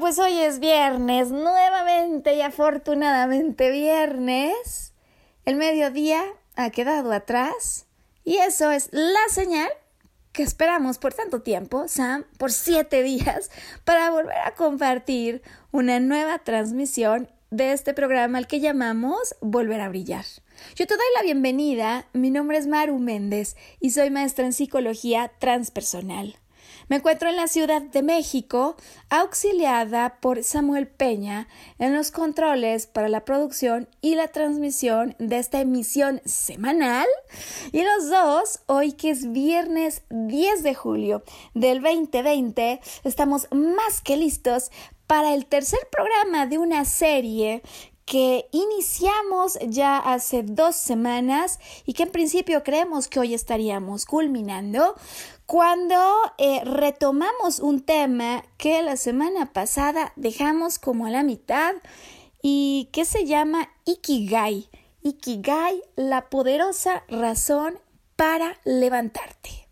Pues hoy es viernes, nuevamente y afortunadamente viernes. El mediodía ha quedado atrás y eso es la señal que esperamos por tanto tiempo, Sam, por siete días, para volver a compartir una nueva transmisión de este programa al que llamamos Volver a Brillar. Yo te doy la bienvenida, mi nombre es Maru Méndez y soy maestra en psicología transpersonal. Me encuentro en la Ciudad de México, auxiliada por Samuel Peña en los controles para la producción y la transmisión de esta emisión semanal. Y los dos, hoy que es viernes 10 de julio del 2020, estamos más que listos para el tercer programa de una serie que iniciamos ya hace dos semanas y que en principio creemos que hoy estaríamos culminando cuando eh, retomamos un tema que la semana pasada dejamos como a la mitad y que se llama Ikigai. Ikigai, la poderosa razón para levantarte.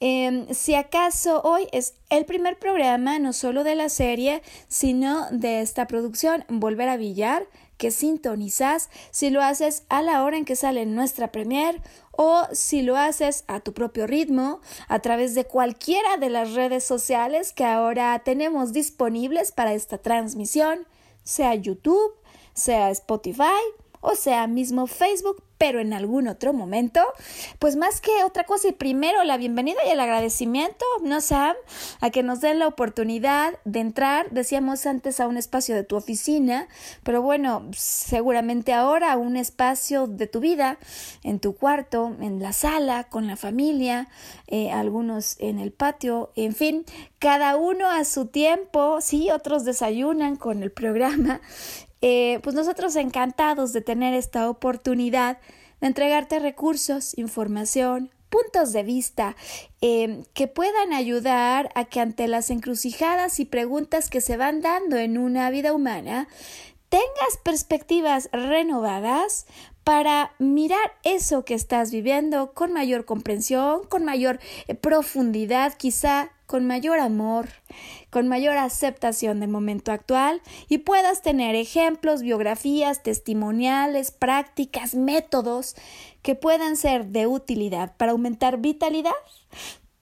Em, si acaso hoy es el primer programa, no solo de la serie, sino de esta producción, Volver a Billar, que sintonizas, si lo haces a la hora en que sale nuestra premier o si lo haces a tu propio ritmo a través de cualquiera de las redes sociales que ahora tenemos disponibles para esta transmisión, sea YouTube, sea Spotify o sea mismo Facebook, pero en algún otro momento, pues más que otra cosa y primero la bienvenida y el agradecimiento, ¿no, Sam? A que nos den la oportunidad de entrar, decíamos antes, a un espacio de tu oficina, pero bueno, seguramente ahora a un espacio de tu vida, en tu cuarto, en la sala, con la familia, eh, algunos en el patio, en fin, cada uno a su tiempo, sí, otros desayunan con el programa eh, pues nosotros encantados de tener esta oportunidad de entregarte recursos, información, puntos de vista eh, que puedan ayudar a que ante las encrucijadas y preguntas que se van dando en una vida humana, tengas perspectivas renovadas para mirar eso que estás viviendo con mayor comprensión, con mayor eh, profundidad, quizá con mayor amor, con mayor aceptación del momento actual y puedas tener ejemplos, biografías, testimoniales, prácticas, métodos que puedan ser de utilidad para aumentar vitalidad,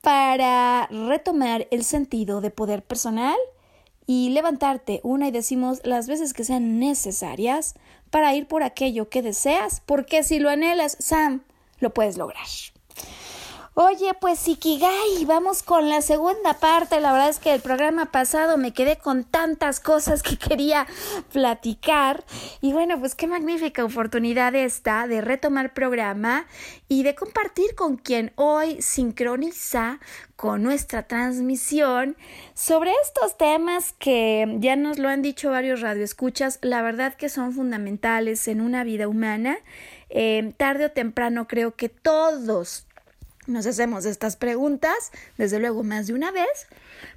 para retomar el sentido de poder personal y levantarte una y decimos las veces que sean necesarias para ir por aquello que deseas, porque si lo anhelas, Sam, lo puedes lograr. Oye, pues Ikigai, vamos con la segunda parte. La verdad es que el programa pasado me quedé con tantas cosas que quería platicar. Y bueno, pues qué magnífica oportunidad esta de retomar programa y de compartir con quien hoy sincroniza con nuestra transmisión sobre estos temas que ya nos lo han dicho varios radioescuchas, la verdad que son fundamentales en una vida humana. Eh, tarde o temprano creo que todos, nos hacemos estas preguntas, desde luego más de una vez,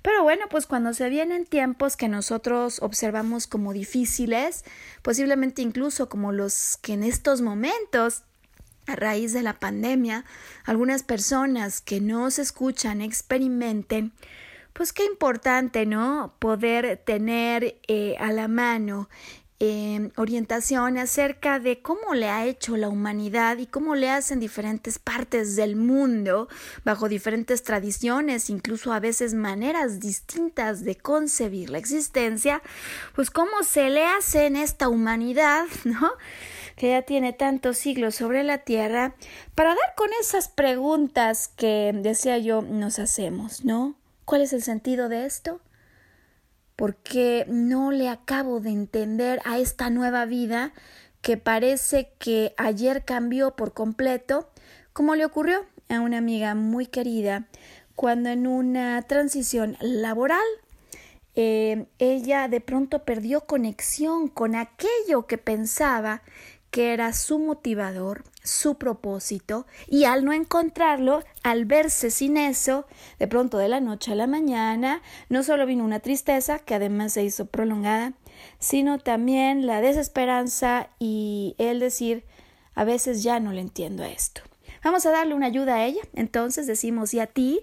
pero bueno, pues cuando se vienen tiempos que nosotros observamos como difíciles, posiblemente incluso como los que en estos momentos a raíz de la pandemia, algunas personas que no se escuchan experimenten, pues qué importante, ¿no? Poder tener eh, a la mano eh, orientación acerca de cómo le ha hecho la humanidad y cómo le hacen diferentes partes del mundo, bajo diferentes tradiciones, incluso a veces maneras distintas de concebir la existencia, pues cómo se le hace en esta humanidad, ¿no? que ya tiene tantos siglos sobre la tierra, para dar con esas preguntas que, decía yo, nos hacemos, ¿no? ¿Cuál es el sentido de esto? Porque no le acabo de entender a esta nueva vida que parece que ayer cambió por completo, como le ocurrió a una amiga muy querida cuando en una transición laboral eh, ella de pronto perdió conexión con aquello que pensaba que era su motivador, su propósito, y al no encontrarlo, al verse sin eso, de pronto de la noche a la mañana, no solo vino una tristeza, que además se hizo prolongada, sino también la desesperanza y el decir, a veces ya no le entiendo a esto. Vamos a darle una ayuda a ella, entonces decimos y a ti,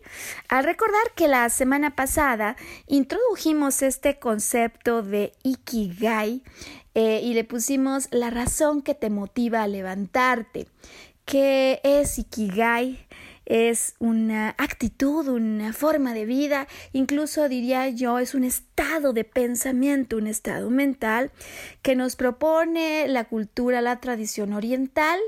al recordar que la semana pasada introdujimos este concepto de Ikigai, eh, y le pusimos la razón que te motiva a levantarte. ¿Qué es Ikigai? Es una actitud, una forma de vida, incluso diría yo, es un estado de pensamiento, un estado mental que nos propone la cultura, la tradición oriental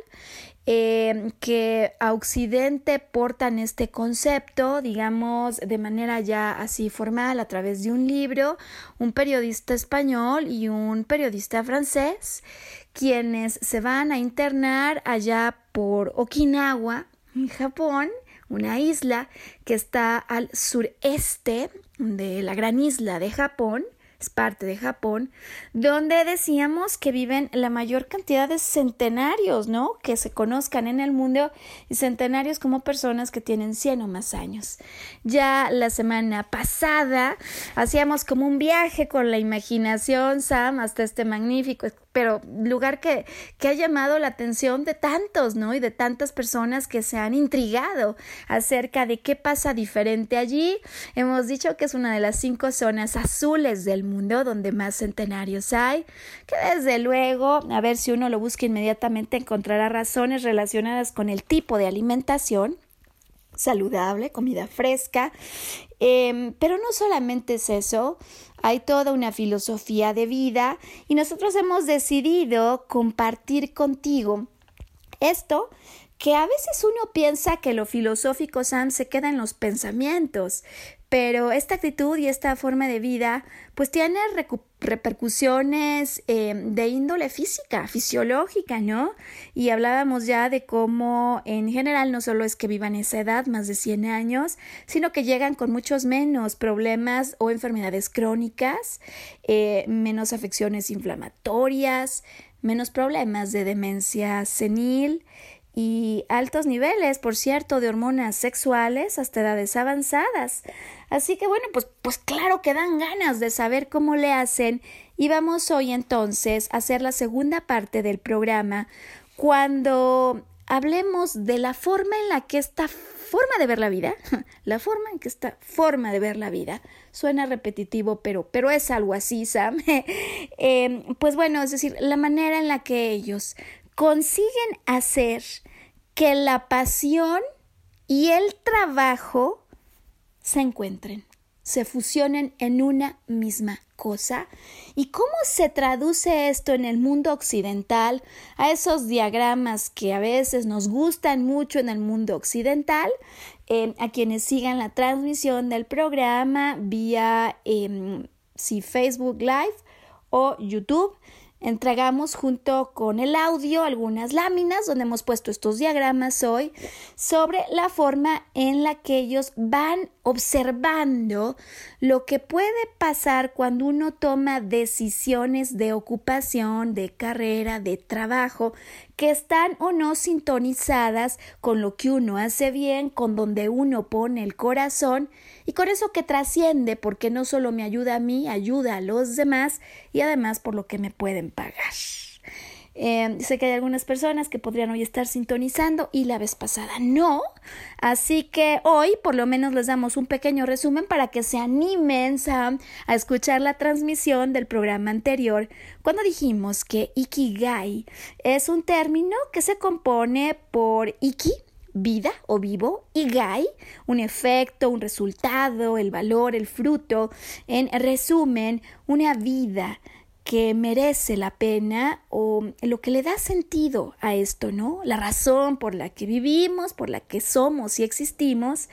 eh, que a Occidente portan este concepto, digamos, de manera ya así formal a través de un libro, un periodista español y un periodista francés, quienes se van a internar allá por Okinawa, en Japón, una isla que está al sureste de la gran isla de Japón, parte de Japón, donde decíamos que viven la mayor cantidad de centenarios, ¿no? Que se conozcan en el mundo y centenarios como personas que tienen 100 o más años. Ya la semana pasada hacíamos como un viaje con la imaginación, Sam, hasta este magnífico pero lugar que, que ha llamado la atención de tantos, ¿no? Y de tantas personas que se han intrigado acerca de qué pasa diferente allí. Hemos dicho que es una de las cinco zonas azules del mundo donde más centenarios hay, que desde luego, a ver si uno lo busca inmediatamente, encontrará razones relacionadas con el tipo de alimentación saludable, comida fresca, em, pero no solamente es eso, hay toda una filosofía de vida y nosotros hemos decidido compartir contigo esto que a veces uno piensa que lo filosófico, Sam, se queda en los pensamientos, pero esta actitud y esta forma de vida pues tiene repercusiones eh, de índole física, fisiológica, ¿no? Y hablábamos ya de cómo en general no solo es que vivan esa edad, más de 100 años, sino que llegan con muchos menos problemas o enfermedades crónicas, eh, menos afecciones inflamatorias, menos problemas de demencia senil, y altos niveles, por cierto, de hormonas sexuales hasta edades avanzadas. Así que bueno, pues, pues claro que dan ganas de saber cómo le hacen y vamos hoy entonces a hacer la segunda parte del programa cuando hablemos de la forma en la que esta forma de ver la vida, la forma en que esta forma de ver la vida, suena repetitivo, pero, pero es algo así, Sam. eh, pues bueno, es decir, la manera en la que ellos consiguen hacer que la pasión y el trabajo se encuentren, se fusionen en una misma cosa. ¿Y cómo se traduce esto en el mundo occidental a esos diagramas que a veces nos gustan mucho en el mundo occidental? A quienes sigan la transmisión del programa vía em, si Facebook Live o YouTube entregamos junto con el audio algunas láminas donde hemos puesto estos diagramas hoy sobre la forma en la que ellos van observando lo que puede pasar cuando uno toma decisiones de ocupación, de carrera, de trabajo, que están o no sintonizadas con lo que uno hace bien, con donde uno pone el corazón y con eso que trasciende porque no solo me ayuda a mí, ayuda a los demás y además por lo que me pueden pagar. Eh, sé que hay algunas personas que podrían hoy estar sintonizando y la vez pasada no. Así que hoy por lo menos les damos un pequeño resumen para que se animen a escuchar la transmisión del programa anterior cuando dijimos que Ikigai es un término que se compone por Iki, vida o vivo, y gai, un efecto, un resultado, el valor, el fruto, en resumen, una vida que merece la pena o lo que le da sentido a esto, ¿no? La razón por la que vivimos, por la que somos y existimos.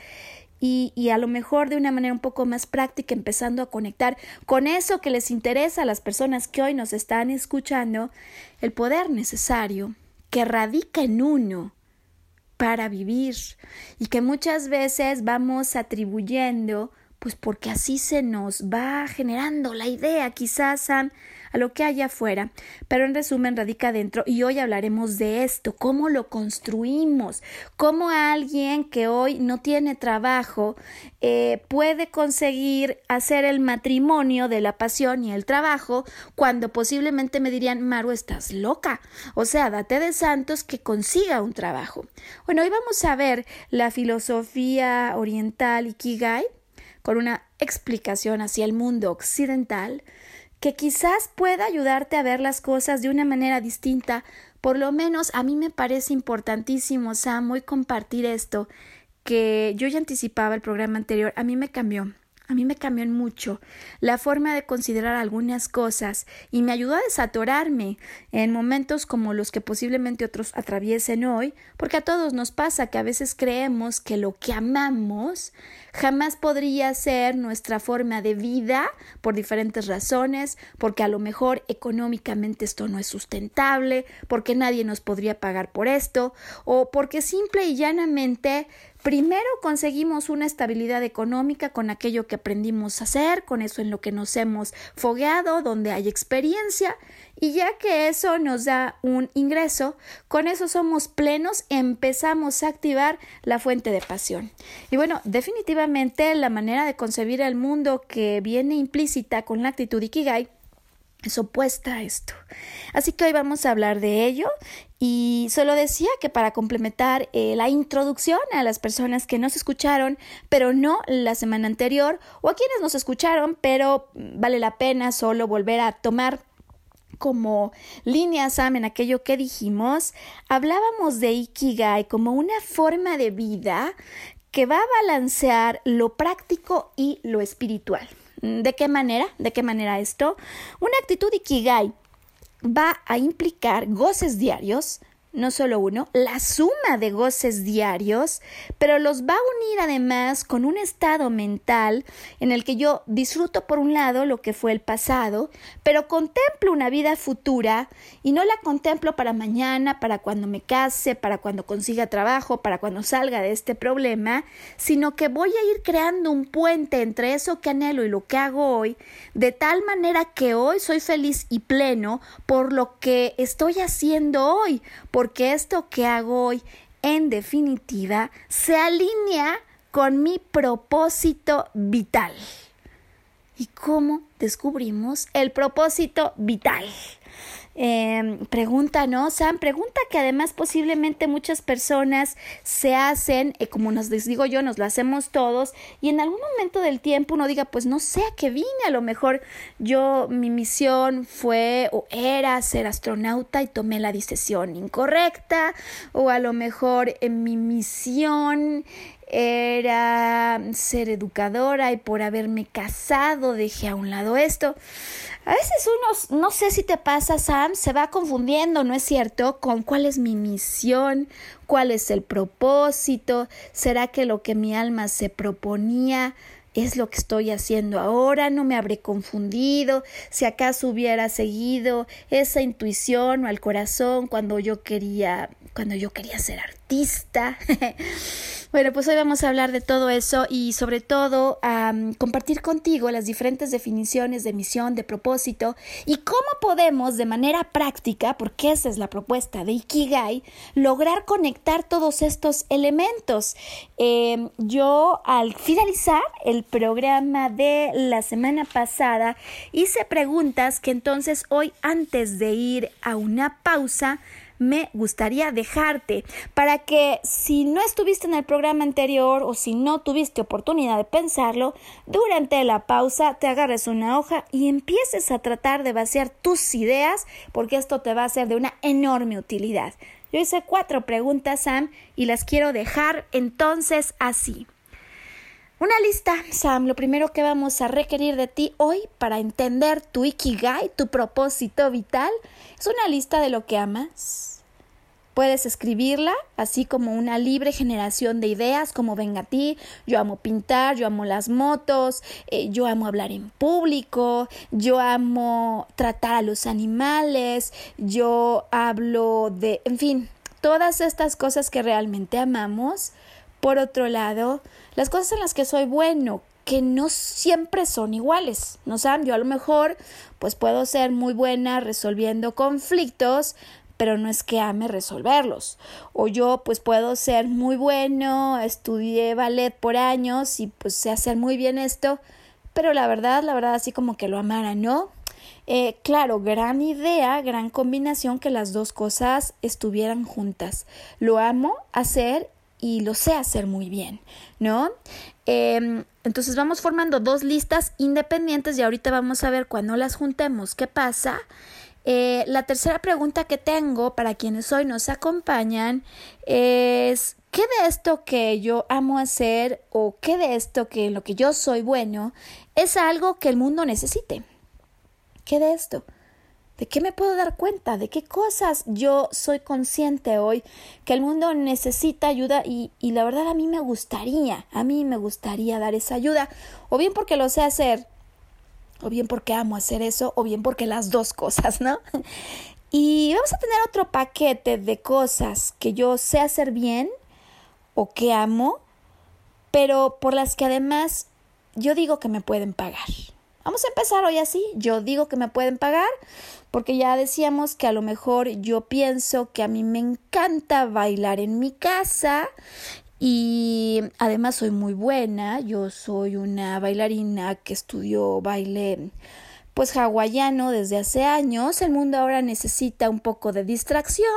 Y, y, a lo mejor de una manera un poco más práctica, empezando a conectar con eso que les interesa a las personas que hoy nos están escuchando, el poder necesario que radica en uno para vivir y que muchas veces vamos atribuyendo pues porque así se nos va generando la idea quizás a lo que hay afuera, pero en resumen radica dentro y hoy hablaremos de esto, cómo lo construimos, cómo alguien que hoy no tiene trabajo eh, puede conseguir hacer el matrimonio de la pasión y el trabajo cuando posiblemente me dirían, Maru, estás loca, o sea, date de santos que consiga un trabajo. Bueno, hoy vamos a ver la filosofía oriental Ikigai con una explicación hacia el mundo occidental que quizás pueda ayudarte a ver las cosas de una manera distinta. Por lo menos a mí me parece importantísimo, Sam, hoy compartir esto, que yo ya anticipaba el programa anterior, a mí me cambió. A mí me cambió mucho la forma de considerar algunas cosas y me ayudó a desatorarme en momentos como los que posiblemente otros atraviesen hoy, porque a todos nos pasa que a veces creemos que lo que amamos jamás podría ser nuestra forma de vida por diferentes razones, porque a lo mejor económicamente esto no es sustentable, porque nadie nos podría pagar por esto, o porque simple y llanamente Primero conseguimos una estabilidad económica con aquello que aprendimos a hacer, con eso en lo que nos hemos fogueado, donde hay experiencia, y ya que eso nos da un ingreso, con eso somos plenos, empezamos a activar la fuente de pasión. Y bueno, definitivamente la manera de concebir el mundo que viene implícita con la actitud Ikigai es opuesta a esto. Así que hoy vamos a hablar de ello y solo decía que para complementar eh, la introducción a las personas que nos escucharon, pero no la semana anterior, o a quienes nos escucharon, pero vale la pena solo volver a tomar como línea Sam en aquello que dijimos, hablábamos de Ikigai como una forma de vida que va a balancear lo práctico y lo espiritual. ¿De qué manera? ¿De qué manera esto? Una actitud Ikigai va a implicar goces diarios, no solo uno, la suma de goces diarios, pero los va a unir además con un estado mental en el que yo disfruto por un lado lo que fue el pasado, pero contemplo una vida futura y no la contemplo para mañana, para cuando me case, para cuando consiga trabajo, para cuando salga de este problema, sino que voy a ir creando un puente entre eso que anhelo y lo que hago hoy, de tal manera que hoy soy feliz y pleno por lo que estoy haciendo hoy, porque esto que hago hoy, en definitiva, se alinea con mi propósito vital. ¿Y cómo descubrimos el propósito vital? Eh, pregunta, ¿no? Sam, pregunta que además posiblemente muchas personas se hacen, eh, como nos les digo yo, nos lo hacemos todos, y en algún momento del tiempo uno diga, pues no sé a qué vine, a lo mejor yo, mi misión fue o era ser astronauta y tomé la decisión incorrecta, o a lo mejor en mi misión era ser educadora y por haberme casado dejé a un lado esto. A veces uno, no sé si te pasa, Sam, se va confundiendo, ¿no es cierto?, con cuál es mi misión, cuál es el propósito, será que lo que mi alma se proponía es lo que estoy haciendo ahora, no me habré confundido, si acaso hubiera seguido esa intuición o al corazón cuando yo quería, cuando yo quería ser artista. Bueno, pues hoy vamos a hablar de todo eso y sobre todo compartir contigo las diferentes definiciones de misión, de propósito y cómo podemos de manera práctica, porque esa es la propuesta de Ikigai, lograr conectar todos estos elementos. Em, yo al finalizar el programa de la semana pasada hice preguntas que entonces hoy antes de ir a una pausa, me gustaría dejarte para que si no estuviste en el programa anterior o si no tuviste oportunidad de pensarlo, durante la pausa te agarres una hoja y empieces a tratar de vaciar tus ideas porque esto te va a ser de una enorme utilidad. Yo hice cuatro preguntas, Sam, y las quiero dejar entonces así. Una lista, Sam, lo primero que vamos a requerir de ti hoy para entender tu Ikigai, tu propósito vital, es una lista de lo que amas, Puedes escribirla así como una libre generación de ideas, como venga a ti. Yo amo pintar, yo amo las motos, eh, yo amo hablar en público, yo amo tratar a los animales, yo hablo de, en fin, todas estas cosas que realmente amamos. Por otro lado, las cosas en las que soy bueno, que no siempre son iguales, ¿no saben? Yo a lo mejor pues puedo ser muy buena resolviendo conflictos, pero no es que ame resolverlos. O yo pues puedo ser muy bueno, estudié ballet por años y pues sé hacer muy bien esto, pero la verdad, la verdad así como que lo amara, ¿no? Eh, claro, gran idea, gran combinación que las dos cosas estuvieran juntas. Lo amo hacer y lo sé hacer muy bien, ¿no? Em, entonces vamos formando dos listas independientes y ahorita vamos a ver cuando las juntemos qué pasa. Eh, la tercera pregunta que tengo para quienes hoy nos acompañan es ¿qué de esto que yo amo hacer o qué de esto que lo que yo soy bueno es algo que el mundo necesite? ¿Qué de esto? ¿De qué me puedo dar cuenta? ¿De qué cosas yo soy consciente hoy que el mundo necesita ayuda y, y la verdad a mí me gustaría, a mí me gustaría dar esa ayuda o bien porque lo sé hacer o bien porque amo hacer eso, o bien porque las dos cosas, ¿no? Y vamos a tener otro paquete de cosas que yo sé hacer bien o que amo, pero por las que además yo digo que me pueden pagar. Vamos a empezar hoy así. Yo digo que me pueden pagar porque ya decíamos que a lo mejor yo pienso que a mí me encanta bailar en mi casa y además soy muy buena, yo soy una bailarina que estudió baile pues hawaiano desde hace años, el mundo ahora necesita un poco de distracción,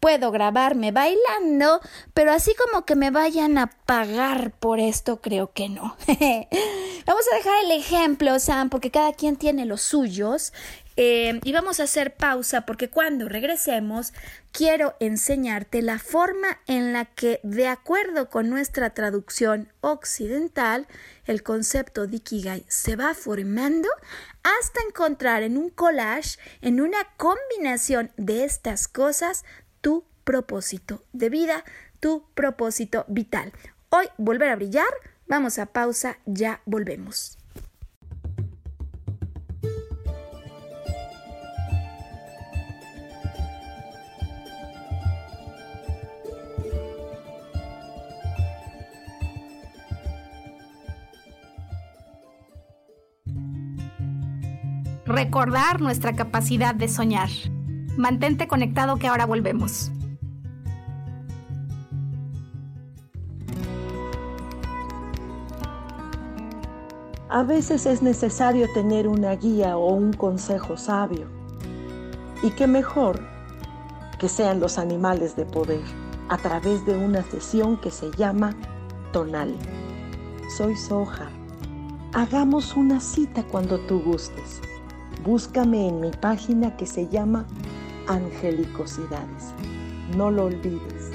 puedo grabarme bailando, pero así como que me vayan a pagar por esto, creo que no. Vamos a dejar el ejemplo, Sam, porque cada quien tiene los suyos eh, y vamos a hacer pausa porque cuando regresemos quiero enseñarte la forma en la que, de acuerdo con nuestra traducción occidental, el concepto de Ikigai se va formando hasta encontrar en un collage, en una combinación de estas cosas, tu propósito de vida, tu propósito vital. Hoy volver a brillar, vamos a pausa, ya volvemos. Recordar nuestra capacidad de soñar. Mantente conectado que ahora volvemos. A veces es necesario tener una guía o un consejo sabio. Y qué mejor que sean los animales de poder a través de una sesión que se llama Tonal. Soy Soja. Hagamos una cita cuando tú gustes búscame en mi página que se llama Angelicosidades. No lo olvides.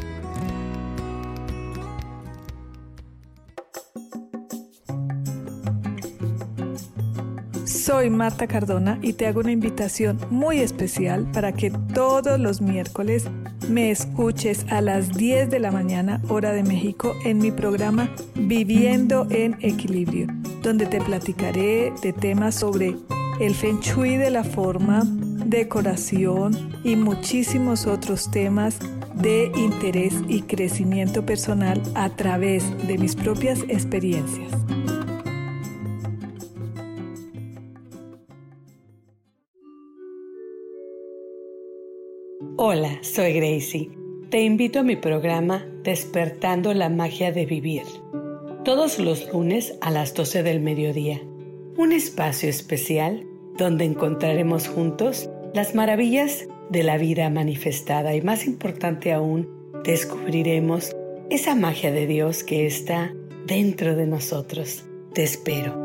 Soy Marta Cardona y te hago una invitación muy especial para que todos los miércoles me escuches a las 10 de la mañana hora de México en mi programa Viviendo en Equilibrio, donde te platicaré de temas sobre el feng shui de la forma, decoración y muchísimos otros temas de interés y crecimiento personal a través de mis propias experiencias. Hola, soy Gracie. Te invito a mi programa Despertando la Magia de Vivir, todos los lunes a las 12 del mediodía. Un espacio especial donde encontraremos juntos las maravillas de la vida manifestada y más importante aún, descubriremos esa magia de Dios que está dentro de nosotros. Te espero.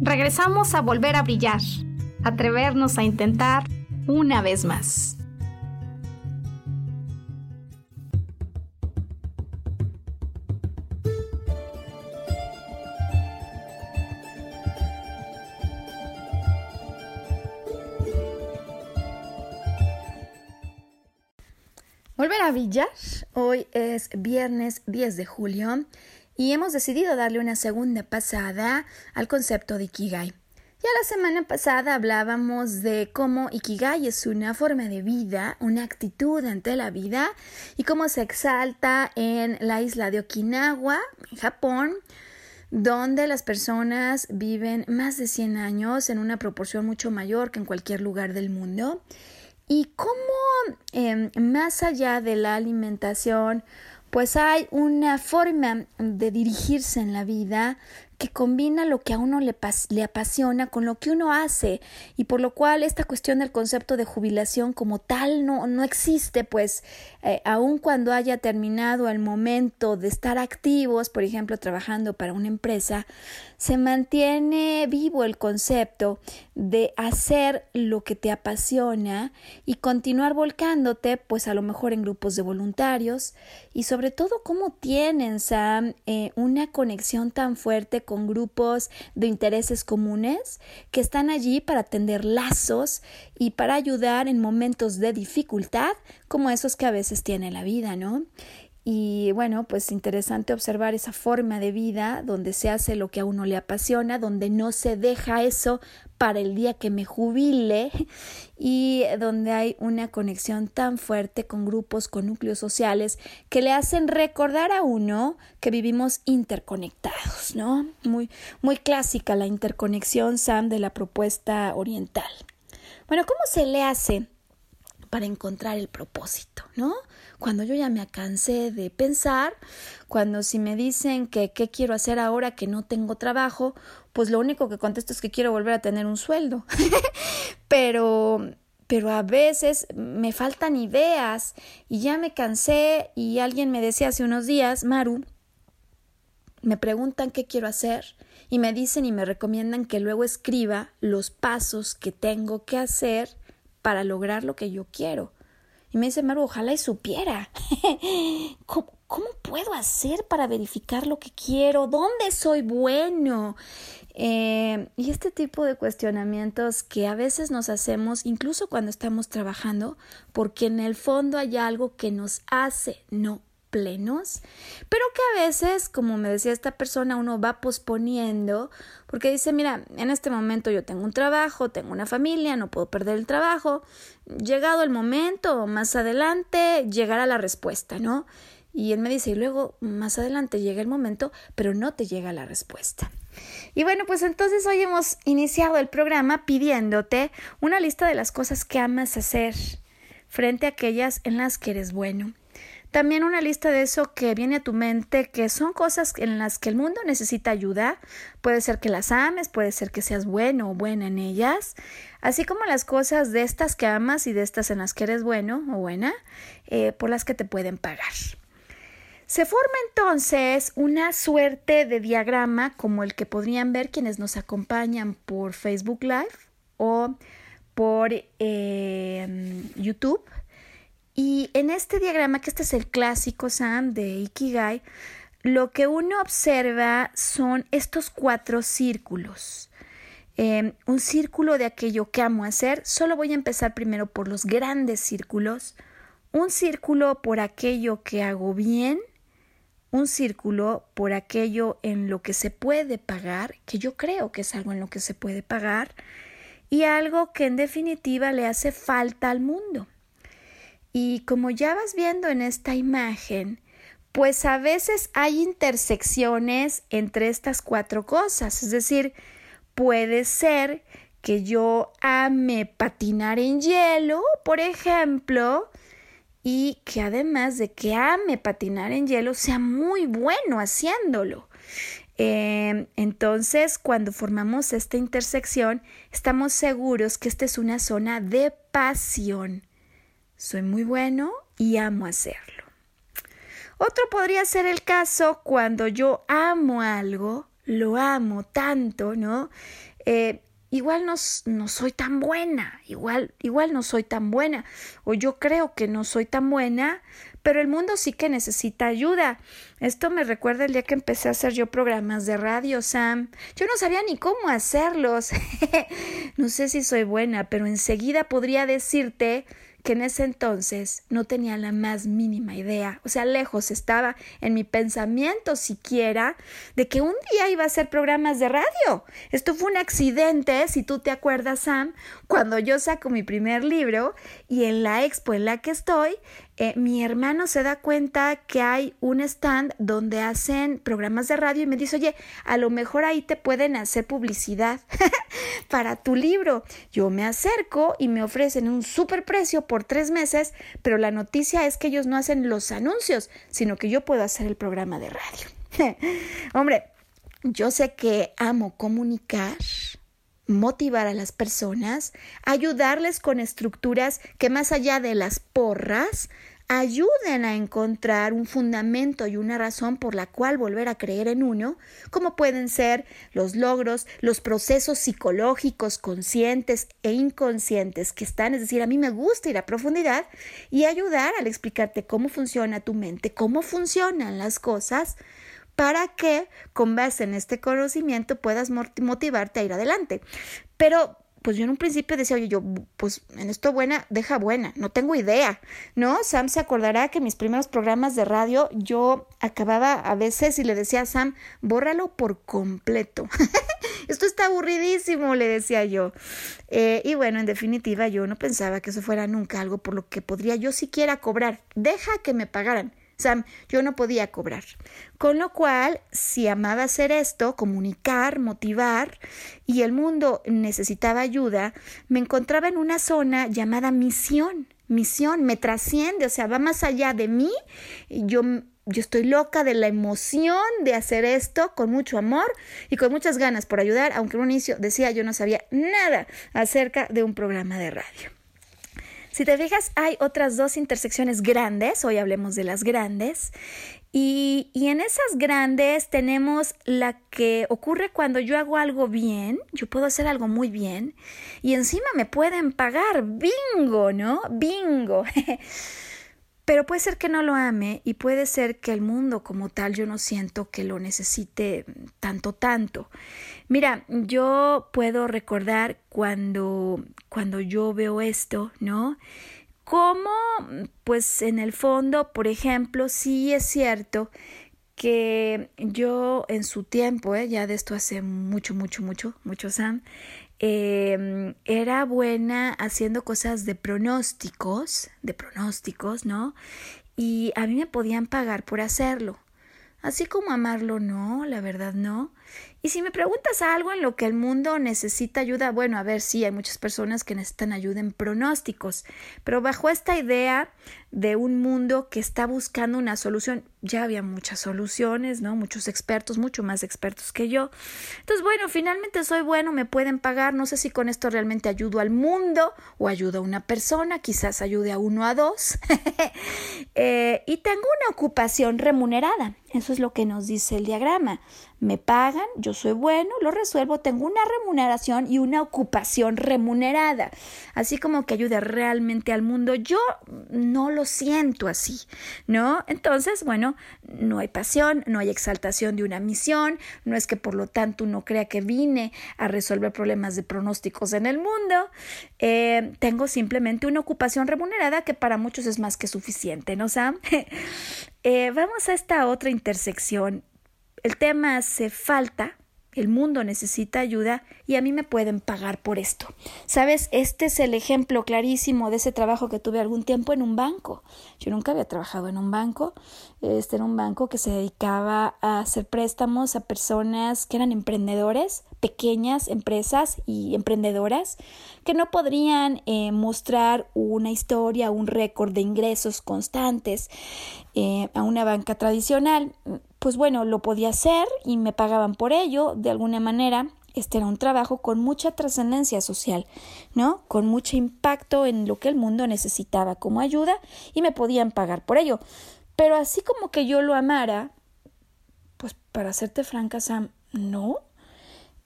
Regresamos a volver a brillar, atrevernos a intentar una vez más. Volver a brillar. Hoy es viernes 10 de julio y hemos decidido darle una segunda pasada al concepto de Ikigai. Ya la semana pasada hablábamos de cómo Ikigai es una forma de vida, una actitud ante la vida y cómo se exalta en la isla de Okinawa, en Japón, donde las personas viven más de 100 años en una proporción mucho mayor que en cualquier lugar del mundo. Y cómo em, más allá de la alimentación, pues hay una forma de dirigirse en la vida que combina lo que a uno le, apasiona con lo que uno hace y por lo cual esta cuestión del concepto de jubilación como tal no, no existe, pues eh, aun cuando haya terminado el momento de estar activos, por ejemplo, trabajando para una empresa, se mantiene vivo el concepto de hacer lo que te apasiona y continuar volcándote, pues a lo mejor en grupos de voluntarios y sobre todo cómo tienen, Sam, eh, una conexión tan fuerte con grupos de intereses comunes que están allí para tender lazos y para ayudar en momentos de dificultad como esos que a veces tiene la vida, ¿no? Y bueno, pues interesante observar esa forma de vida donde se hace lo que a uno le apasiona, donde no se deja eso para el día que me jubile y donde hay una conexión tan fuerte con grupos, con núcleos sociales que le hacen recordar a uno que vivimos interconectados, ¿no? Muy, muy clásica la interconexión, Sam, de la propuesta oriental. Bueno, ¿cómo se le hace para encontrar el propósito, ¿no? Cuando yo ya me cansé de pensar, cuando si me dicen que qué quiero hacer ahora que no tengo trabajo, pues lo único que contesto es que quiero volver a tener un sueldo. pero pero a veces me faltan ideas y ya me cansé y alguien me decía hace unos días, Maru, me preguntan qué quiero hacer y me dicen y me recomiendan que luego escriba los pasos que tengo que hacer para lograr lo que yo quiero. Y me dice Maru, ojalá y supiera. ¿Cómo, ¿Cómo, puedo hacer para verificar lo que quiero? ¿Dónde soy bueno? Eh, y este tipo de cuestionamientos que a veces nos hacemos, incluso cuando estamos trabajando, porque en el fondo hay algo que nos hace no plenos, pero que a veces, como me decía esta persona, uno va posponiendo porque dice, mira, en este momento yo tengo un trabajo, tengo una familia, no puedo perder el trabajo, llegado el momento, más adelante llegará la respuesta, ¿no? Y él me dice, y luego más adelante llega el momento, pero no te llega la respuesta. Y bueno, pues entonces hoy hemos iniciado el programa pidiéndote una lista de las cosas que amas hacer frente a aquellas en las que eres bueno. También una lista de eso que viene a tu mente, que son cosas en las que el mundo necesita ayuda. Puede ser que las ames, puede ser que seas bueno o buena en ellas, así como las cosas de estas que amas y de estas en las que eres bueno o buena, eh, por las que te pueden pagar. Se forma entonces una suerte de diagrama como el que podrían ver quienes nos acompañan por Facebook Live o por eh, YouTube y en este diagrama, que este es el clásico Sam de Ikigai, lo que uno observa son estos cuatro círculos. Em, un círculo de aquello que amo hacer. Solo voy a empezar primero por los grandes círculos. Un círculo por aquello que hago bien. Un círculo por aquello en lo que se puede pagar, que yo creo que es algo en lo que se puede pagar y algo que en definitiva le hace falta al mundo. Y como ya vas viendo en esta imagen, pues a veces hay intersecciones entre estas cuatro cosas, es decir, puede ser que yo ame patinar en hielo, por ejemplo, y que además de que ame patinar en hielo, sea muy bueno haciéndolo. Em, entonces, cuando formamos esta intersección, estamos seguros que esta es una zona de pasión. Soy muy bueno y amo hacerlo. Otro podría ser el caso cuando yo amo algo, lo amo tanto, ¿no? Eh, igual no, no, soy tan buena, igual, igual no soy tan buena, o yo creo que no soy tan buena, pero el mundo sí que necesita ayuda. Esto me recuerda el día que empecé a hacer yo programas de radio, Sam. Yo no sabía ni cómo hacerlos. no sé si soy buena, pero enseguida podría decirte que en ese entonces no tenía la más mínima idea, o sea, lejos estaba en mi pensamiento siquiera de que un día iba a hacer programas de radio. Esto fue un accidente, si tú te acuerdas, Sam, cuando yo saco mi primer libro y en la expo en la que estoy, eh, mi hermano se da cuenta que hay un stand donde hacen programas de radio y me dice, oye, a lo mejor ahí te pueden hacer publicidad para tu libro. Yo me acerco y me ofrecen un super precio por tres meses, pero la noticia es que ellos no hacen los anuncios, sino que yo puedo hacer el programa de radio. Hombre, yo sé que amo comunicar motivar a las personas, ayudarles con estructuras que más allá de las porras ayuden a encontrar un fundamento y una razón por la cual volver a creer en uno, como pueden ser los logros, los procesos psicológicos conscientes e inconscientes que están, es decir, a mí me gusta ir a profundidad y ayudar al explicarte cómo funciona tu mente, cómo funcionan las cosas, para que con base en este conocimiento puedas motivarte a ir adelante. Pero pues yo en un principio decía, oye, yo, pues en esto buena, deja buena, no tengo idea, ¿no? Sam se acordará que mis primeros programas de radio yo acababa a veces y le decía a Sam, bórralo por completo. esto está aburridísimo, le decía yo. Eh, y bueno, en definitiva, yo no pensaba que eso fuera nunca algo por lo que podría yo siquiera cobrar. Deja que me pagaran. Sam, yo no podía cobrar. Con lo cual, si amaba hacer esto, comunicar, motivar, y el mundo necesitaba ayuda, me encontraba en una zona llamada misión. Misión me trasciende, o sea, va más allá de mí. Yo yo estoy loca de la emoción de hacer esto con mucho amor y con muchas ganas por ayudar, aunque en un inicio decía yo no sabía nada acerca de un programa de radio. Si te fijas, hay otras dos intersecciones grandes, hoy hablemos de las grandes, y, en esas grandes tenemos la que ocurre cuando yo hago algo bien, yo puedo hacer algo muy bien, y encima me pueden pagar, bingo, ¿no? Bingo. Pero puede ser que no lo ame y puede ser que el mundo como tal yo no siento que lo necesite tanto, tanto. Mira, yo puedo recordar cuando, cuando yo veo esto, ¿no? Como, pues en el fondo, por ejemplo, sí es cierto que yo en su tiempo, ¿eh? ya de esto hace mucho, mucho, mucho, mucho, Sam, Em, era buena haciendo cosas de pronósticos, de pronósticos, ¿no? Y a mí me podían pagar por hacerlo. Así como amarlo, no, la verdad no. Y si me preguntas algo en lo que el mundo necesita ayuda, bueno, a ver, sí, hay muchas personas que necesitan ayuda en pronósticos, pero bajo esta idea de un mundo que está buscando una solución, ya había muchas soluciones, ¿no? Muchos expertos, mucho más expertos que yo. Entonces, bueno, finalmente soy bueno, me pueden pagar, no sé si con esto realmente ayudo al mundo o ayudo a una persona, quizás ayude a uno a dos. Eh, y tengo una ocupación remunerada, eso es lo que nos dice el diagrama me pagan, yo soy bueno, lo resuelvo, tengo una remuneración y una ocupación remunerada, así como que ayude realmente al mundo. Yo no lo siento así, ¿no? Entonces, bueno, no hay pasión, no hay exaltación de una misión, no es que por lo tanto uno crea que vine a resolver problemas de pronósticos en el mundo, eh, tengo simplemente una ocupación remunerada que para muchos es más que suficiente, ¿no, Sam? Eh, vamos a esta otra intersección el tema hace falta, el mundo necesita ayuda y a mí me pueden pagar por esto. Sabes, este es el ejemplo clarísimo de ese trabajo que tuve algún tiempo en un banco. Yo nunca había trabajado en un banco. Este era un banco que se dedicaba a hacer préstamos a personas que eran emprendedores, pequeñas empresas y emprendedoras que no podrían eh, mostrar una historia, un récord de ingresos constantes eh, a una banca tradicional pues bueno, lo podía hacer y me pagaban por ello, de alguna manera. Este era un trabajo con mucha trascendencia social, ¿no? Con mucho impacto en lo que el mundo necesitaba como ayuda y me podían pagar por ello. Pero así como que yo lo amara, pues para serte franca, Sam, no.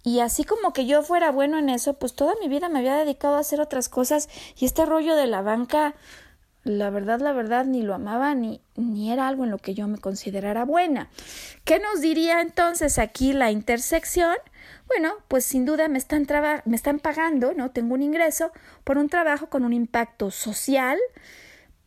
Y así como que yo fuera bueno en eso, pues toda mi vida me había dedicado a hacer otras cosas y este rollo de la banca, la verdad, la verdad, ni lo amaba ni, ni era algo en lo que yo me considerara buena. ¿Qué nos diría entonces aquí la intersección? Bueno, pues sin duda me están, me están pagando, ¿no? Tengo un ingreso por un trabajo con un impacto social,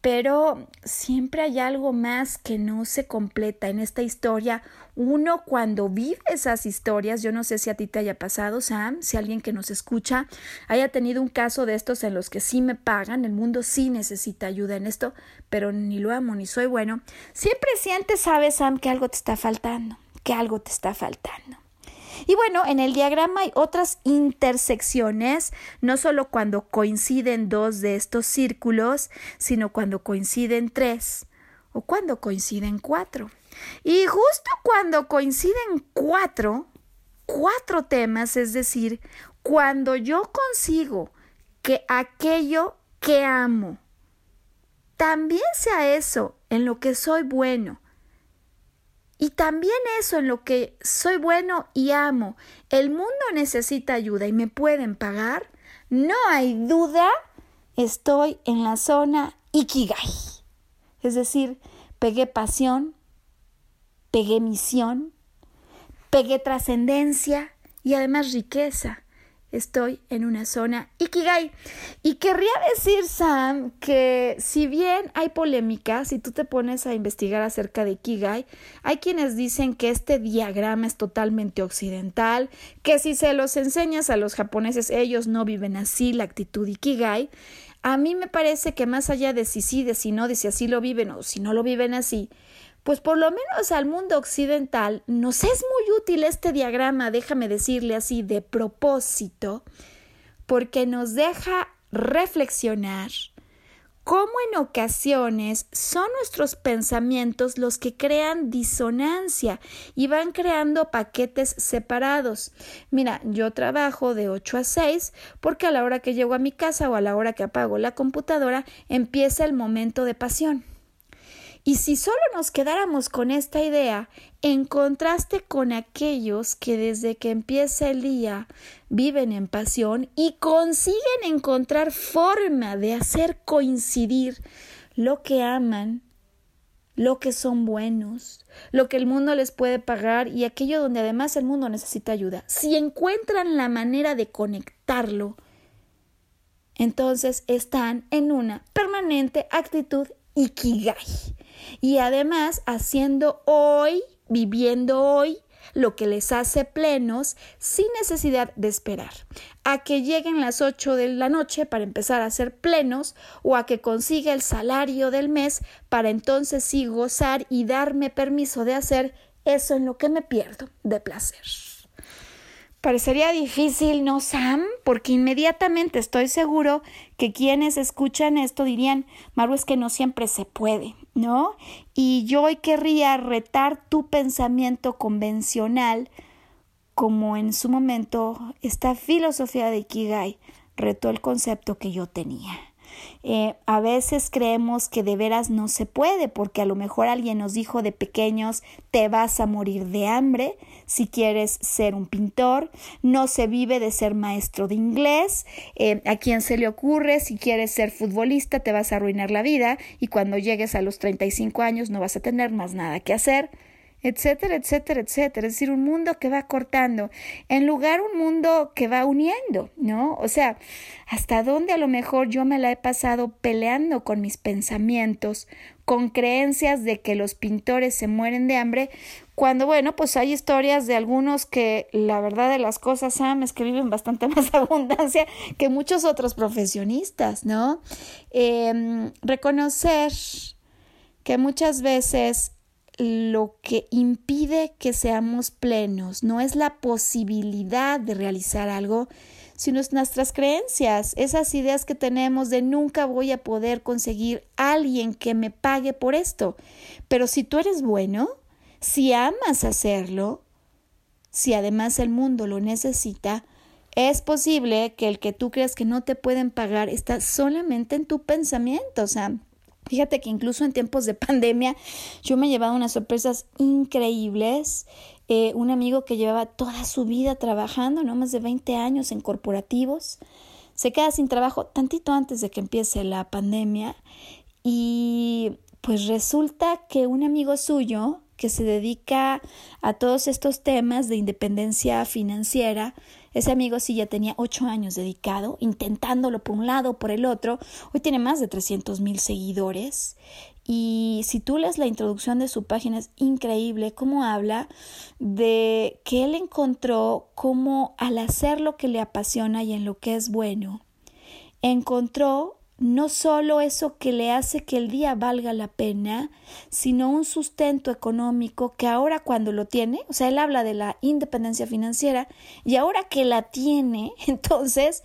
pero siempre hay algo más que no se completa en esta historia. Uno cuando vive esas historias, yo no sé si a ti te haya pasado, Sam, si alguien que nos escucha haya tenido un caso de estos en los que sí me pagan, el mundo sí necesita ayuda en esto, pero ni lo amo ni soy bueno, siempre sientes, sabes, Sam, que algo te está faltando, que algo te está faltando. Y bueno, en el diagrama hay otras intersecciones, no solo cuando coinciden dos de estos círculos, sino cuando coinciden tres o cuando coinciden cuatro. Y justo cuando coinciden cuatro, cuatro temas, es decir, cuando yo consigo que aquello que amo también sea eso en lo que soy bueno, y también eso en lo que soy bueno y amo, el mundo necesita ayuda y me pueden pagar, no hay duda, estoy en la zona Ikigai. Es decir, pegué pasión, pegué misión, pegué trascendencia y además riqueza estoy en una zona Ikigai. Y querría decir, Sam, que si bien hay polémica, si tú te pones a investigar acerca de Ikigai, hay quienes dicen que este diagrama es totalmente occidental, que si se los enseñas a los japoneses, ellos no viven así la actitud Ikigai. A mí me parece que más allá de si sí, de si no, de si así lo viven o si no lo viven así, pues por lo menos al mundo occidental nos es muy útil este diagrama, déjame decirle así, de propósito, porque nos deja reflexionar cómo en ocasiones son nuestros pensamientos los que crean disonancia y van creando paquetes separados. Mira, yo trabajo de 8 a 6 porque a la hora que llego a mi casa o a la hora que apago la computadora empieza el momento de pasión. Y si solo nos quedáramos con esta idea, en contraste con aquellos que desde que empieza el día viven en pasión y consiguen encontrar forma de hacer coincidir lo que aman, lo que son buenos, lo que el mundo les puede pagar y aquello donde además el mundo necesita ayuda. Si encuentran la manera de conectarlo, entonces están en una permanente actitud y además haciendo hoy, viviendo hoy, lo que les hace plenos sin necesidad de esperar a que lleguen las 8 de la noche para empezar a ser plenos o a que consiga el salario del mes para entonces sí gozar y darme permiso de hacer eso en lo que me pierdo de placer. Parecería difícil, ¿no, Sam? Porque inmediatamente estoy seguro que quienes escuchan esto dirían, Maru, es que no siempre se puede, ¿no? Y yo hoy querría retar tu pensamiento convencional, como en su momento esta filosofía de Ikigai retó el concepto que yo tenía. Eh, a veces creemos que de veras no se puede porque a lo mejor alguien nos dijo de pequeños te vas a morir de hambre si quieres ser un pintor, no se vive de ser maestro de inglés, eh, a quien se le ocurre si quieres ser futbolista te vas a arruinar la vida y cuando llegues a los 35 años no vas a tener más nada que hacer. Etcétera, etcétera, etcétera. Es decir, un mundo que va cortando, en lugar un mundo que va uniendo, ¿no? O sea, hasta dónde a lo mejor yo me la he pasado peleando con mis pensamientos, con creencias de que los pintores se mueren de hambre, cuando, bueno, pues hay historias de algunos que la verdad de las cosas, Sam, es que viven bastante más abundancia que muchos otros profesionistas, ¿no? Em, reconocer que muchas veces lo que impide que seamos plenos no es la posibilidad de realizar algo, sino nuestras creencias, esas ideas que tenemos de nunca voy a poder conseguir alguien que me pague por esto. Pero si tú eres bueno, si amas hacerlo, si además el mundo lo necesita, es posible que el que tú creas que no te pueden pagar está solamente en tu pensamiento, sea, Fíjate que incluso en tiempos de pandemia yo me he llevado unas sorpresas increíbles. Eh, un amigo que llevaba toda su vida trabajando, no más de 20 años en corporativos, se queda sin trabajo tantito antes de que empiece la pandemia y pues resulta que un amigo suyo que se dedica a todos estos temas de independencia financiera, ese amigo sí ya tenía ocho años dedicado, intentándolo por un lado o por el otro. Hoy tiene más de 300 mil seguidores. Y si tú lees la introducción de su página, es increíble cómo habla de que él encontró cómo al hacer lo que le apasiona y en lo que es bueno, encontró no solo eso que le hace que el día valga la pena, sino un sustento económico que ahora cuando lo tiene, o sea, él habla de la independencia financiera y ahora que la tiene, entonces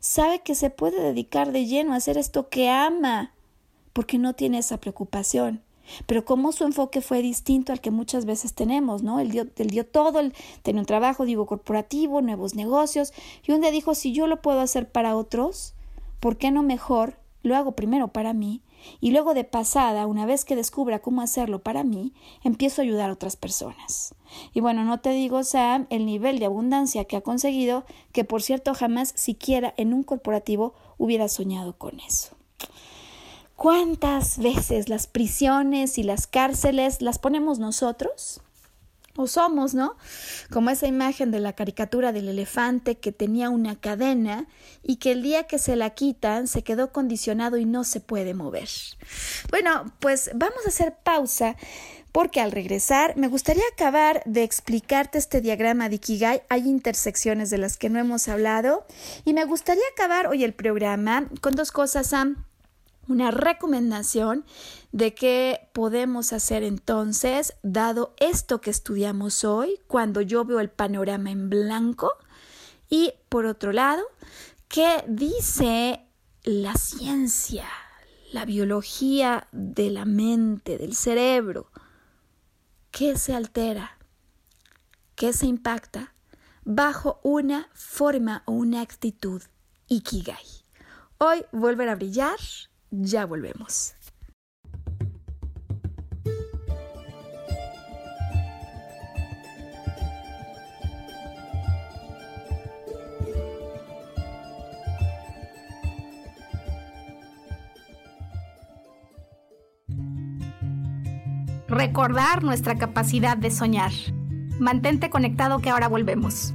sabe que se puede dedicar de lleno a hacer esto que ama, porque no tiene esa preocupación. Pero como su enfoque fue distinto al que muchas veces tenemos, ¿no? Él dio, él dio todo, él tenía un trabajo, digo, corporativo, nuevos negocios, y un día dijo, si yo lo puedo hacer para otros, ¿por qué no mejor lo hago primero para mí y luego de pasada, una vez que descubra cómo hacerlo para mí, empiezo a ayudar a otras personas? Y bueno, no te digo, Sam, el nivel de abundancia que ha conseguido, que por cierto jamás siquiera en un corporativo hubiera soñado con eso. ¿Cuántas veces las prisiones y las cárceles las ponemos nosotros? O somos, ¿no? Como esa imagen de la caricatura del elefante que tenía una cadena y que el día que se la quitan se quedó condicionado y no se puede mover. Bueno, pues vamos a hacer pausa porque al regresar me gustaría acabar de explicarte este diagrama de Ikigai. Hay intersecciones de las que no hemos hablado y me gustaría acabar hoy el programa con dos cosas, una recomendación de qué podemos hacer entonces, dado esto que estudiamos hoy, cuando yo veo el panorama en blanco. Y por otro lado, ¿qué dice la ciencia, la biología de la mente, del cerebro? ¿Qué se altera? ¿Qué se impacta? Bajo una forma o una actitud Ikigai. Hoy volver a brillar ya volvemos. Recordar nuestra capacidad de soñar. Mantente conectado que ahora volvemos.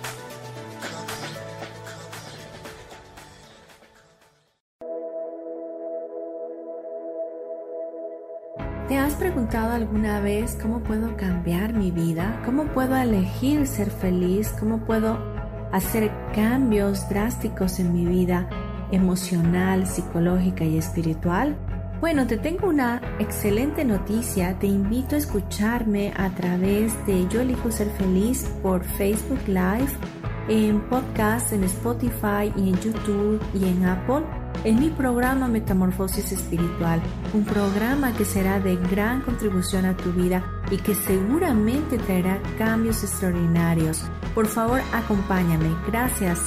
Alguna vez cómo puedo cambiar mi vida? ¿Cómo puedo elegir ser feliz? ¿Cómo puedo hacer cambios drásticos en mi vida emocional, psicológica y espiritual? Bueno, te tengo una excelente noticia. Te invito a escucharme a través de Yo elijo ser feliz por Facebook Live, en podcast, en Spotify y en YouTube y en Apple en mi programa Metamorfosis Espiritual, un programa que será de gran contribución a tu vida y que seguramente traerá cambios extraordinarios. Por favor, acompáñame. Gracias.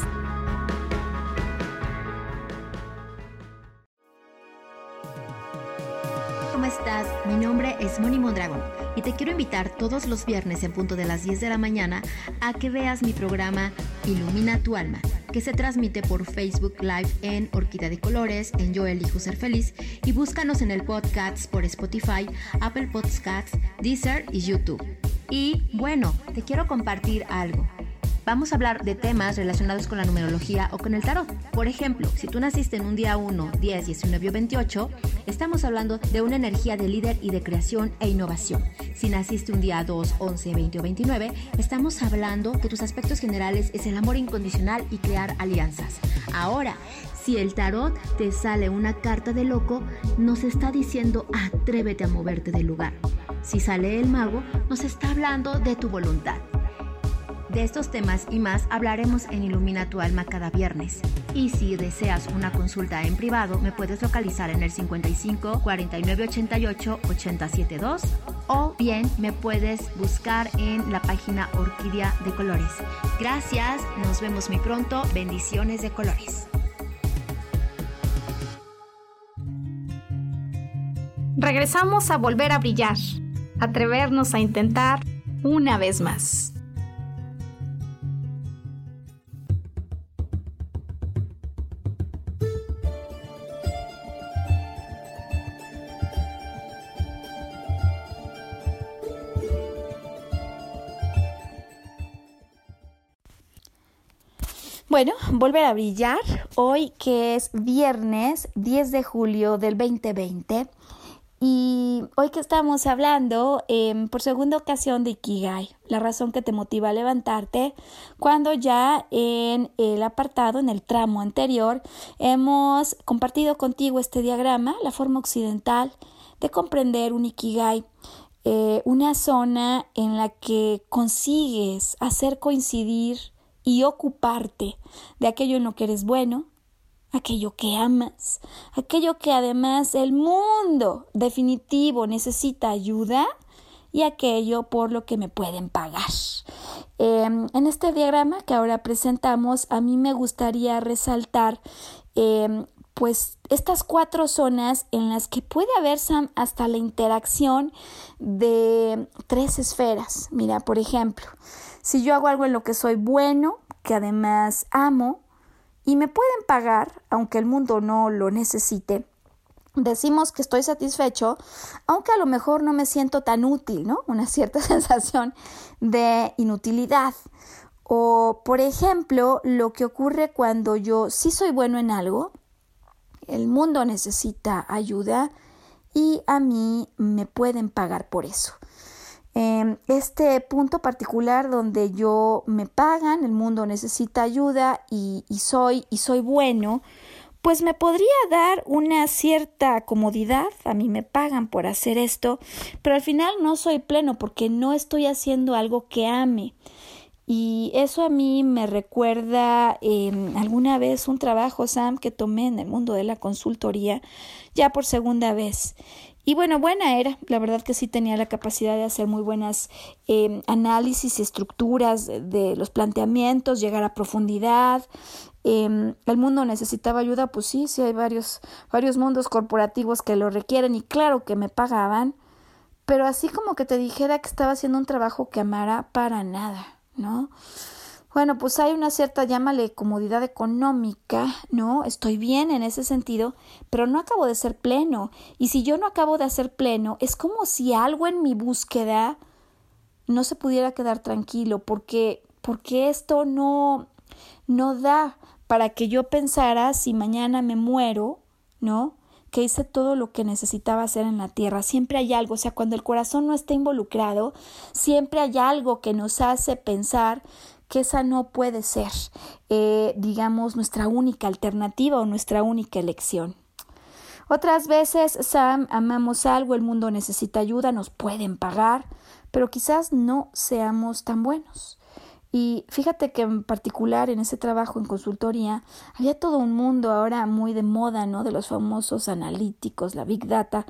¿Cómo estás? Mi nombre es Moni Mondragón y te quiero invitar todos los viernes en punto de las 10 de la mañana a que veas mi programa Ilumina tu alma que se transmite por Facebook Live en Orquídea de Colores, en Yo elijo ser feliz y búscanos en el podcast por Spotify, Apple Podcasts, Deezer y YouTube. Y bueno, te quiero compartir algo vamos a hablar de temas relacionados con la numerología o con el tarot. Por ejemplo, si tú naciste en un día 1, 10, 19 o 28, estamos hablando de una energía de líder y de creación e innovación. Si naciste un día 2, 11, 20 o 29, estamos hablando que tus aspectos generales es el amor incondicional y crear alianzas. Ahora, si el tarot te sale una carta de loco, nos está diciendo atrévete a moverte del lugar. Si sale el mago, nos está hablando de tu voluntad. De estos temas y más hablaremos en Ilumina tu alma cada viernes. Y si deseas una consulta en privado, me puedes localizar en el 55 49 88 872 o bien me puedes buscar en la página Orquídea de Colores. Gracias, nos vemos muy pronto. Bendiciones de colores. Regresamos a volver a brillar, atrevernos a intentar una vez más. Bueno, volver a brillar hoy que es viernes 10 de julio del 2020 y hoy que estamos hablando em, por segunda ocasión de Ikigai, la razón que te motiva a levantarte, cuando ya en el apartado, en el tramo anterior, hemos compartido contigo este diagrama, la forma occidental de comprender un Ikigai. Eh, una zona en la que consigues hacer coincidir y ocuparte de aquello en lo que eres bueno, aquello que amas, aquello que además el mundo definitivo necesita ayuda y aquello por lo que me pueden pagar. Em, en este diagrama que ahora presentamos, a mí me gustaría resaltar em, pues estas cuatro zonas en las que puede haber hasta la interacción de tres esferas. Mira, por ejemplo, si yo hago algo en lo que soy bueno, que además amo, y me pueden pagar, aunque el mundo no lo necesite, decimos que estoy satisfecho, aunque a lo mejor no me siento tan útil, ¿no? Una cierta sensación de inutilidad. O, por ejemplo, lo que ocurre cuando yo sí soy bueno en algo, el mundo necesita ayuda y a mí me pueden pagar por eso. Em, este punto particular donde yo me pagan, el mundo necesita ayuda y, soy, y soy bueno, pues me podría dar una cierta comodidad, a mí me pagan por hacer esto, pero al final no soy pleno porque no estoy haciendo algo que ame. Y eso a mí me recuerda eh, alguna vez un trabajo, Sam, que tomé en el mundo de la consultoría, ya por segunda vez. Y bueno, buena era, la verdad que sí tenía la capacidad de hacer muy buenas eh, análisis y estructuras de, los planteamientos, llegar a profundidad. Eh, el mundo necesitaba ayuda, pues sí, sí hay varios, varios mundos corporativos que lo requieren y claro que me pagaban, pero así como que te dijera que estaba haciendo un trabajo que amara para nada, ¿no? Bueno, pues hay una cierta, llámale, comodidad económica, ¿no? Estoy bien en ese sentido, pero no acabo de ser pleno. Y si yo no acabo de ser pleno, es como si algo en mi búsqueda no se pudiera quedar tranquilo, porque, porque esto no, no da para que yo pensara si mañana me muero, ¿no? que hice todo lo que necesitaba hacer en la tierra. Siempre hay algo, o sea, cuando el corazón no está involucrado, siempre hay algo que nos hace pensar que esa no puede ser, eh, digamos, nuestra única alternativa o nuestra única elección. Otras veces, Sam, amamos algo, el mundo necesita ayuda, nos pueden pagar, pero quizás no seamos tan buenos. Y fíjate que en particular en ese trabajo en consultoría había todo un mundo ahora muy de moda, ¿no? De los famosos analíticos, la Big Data,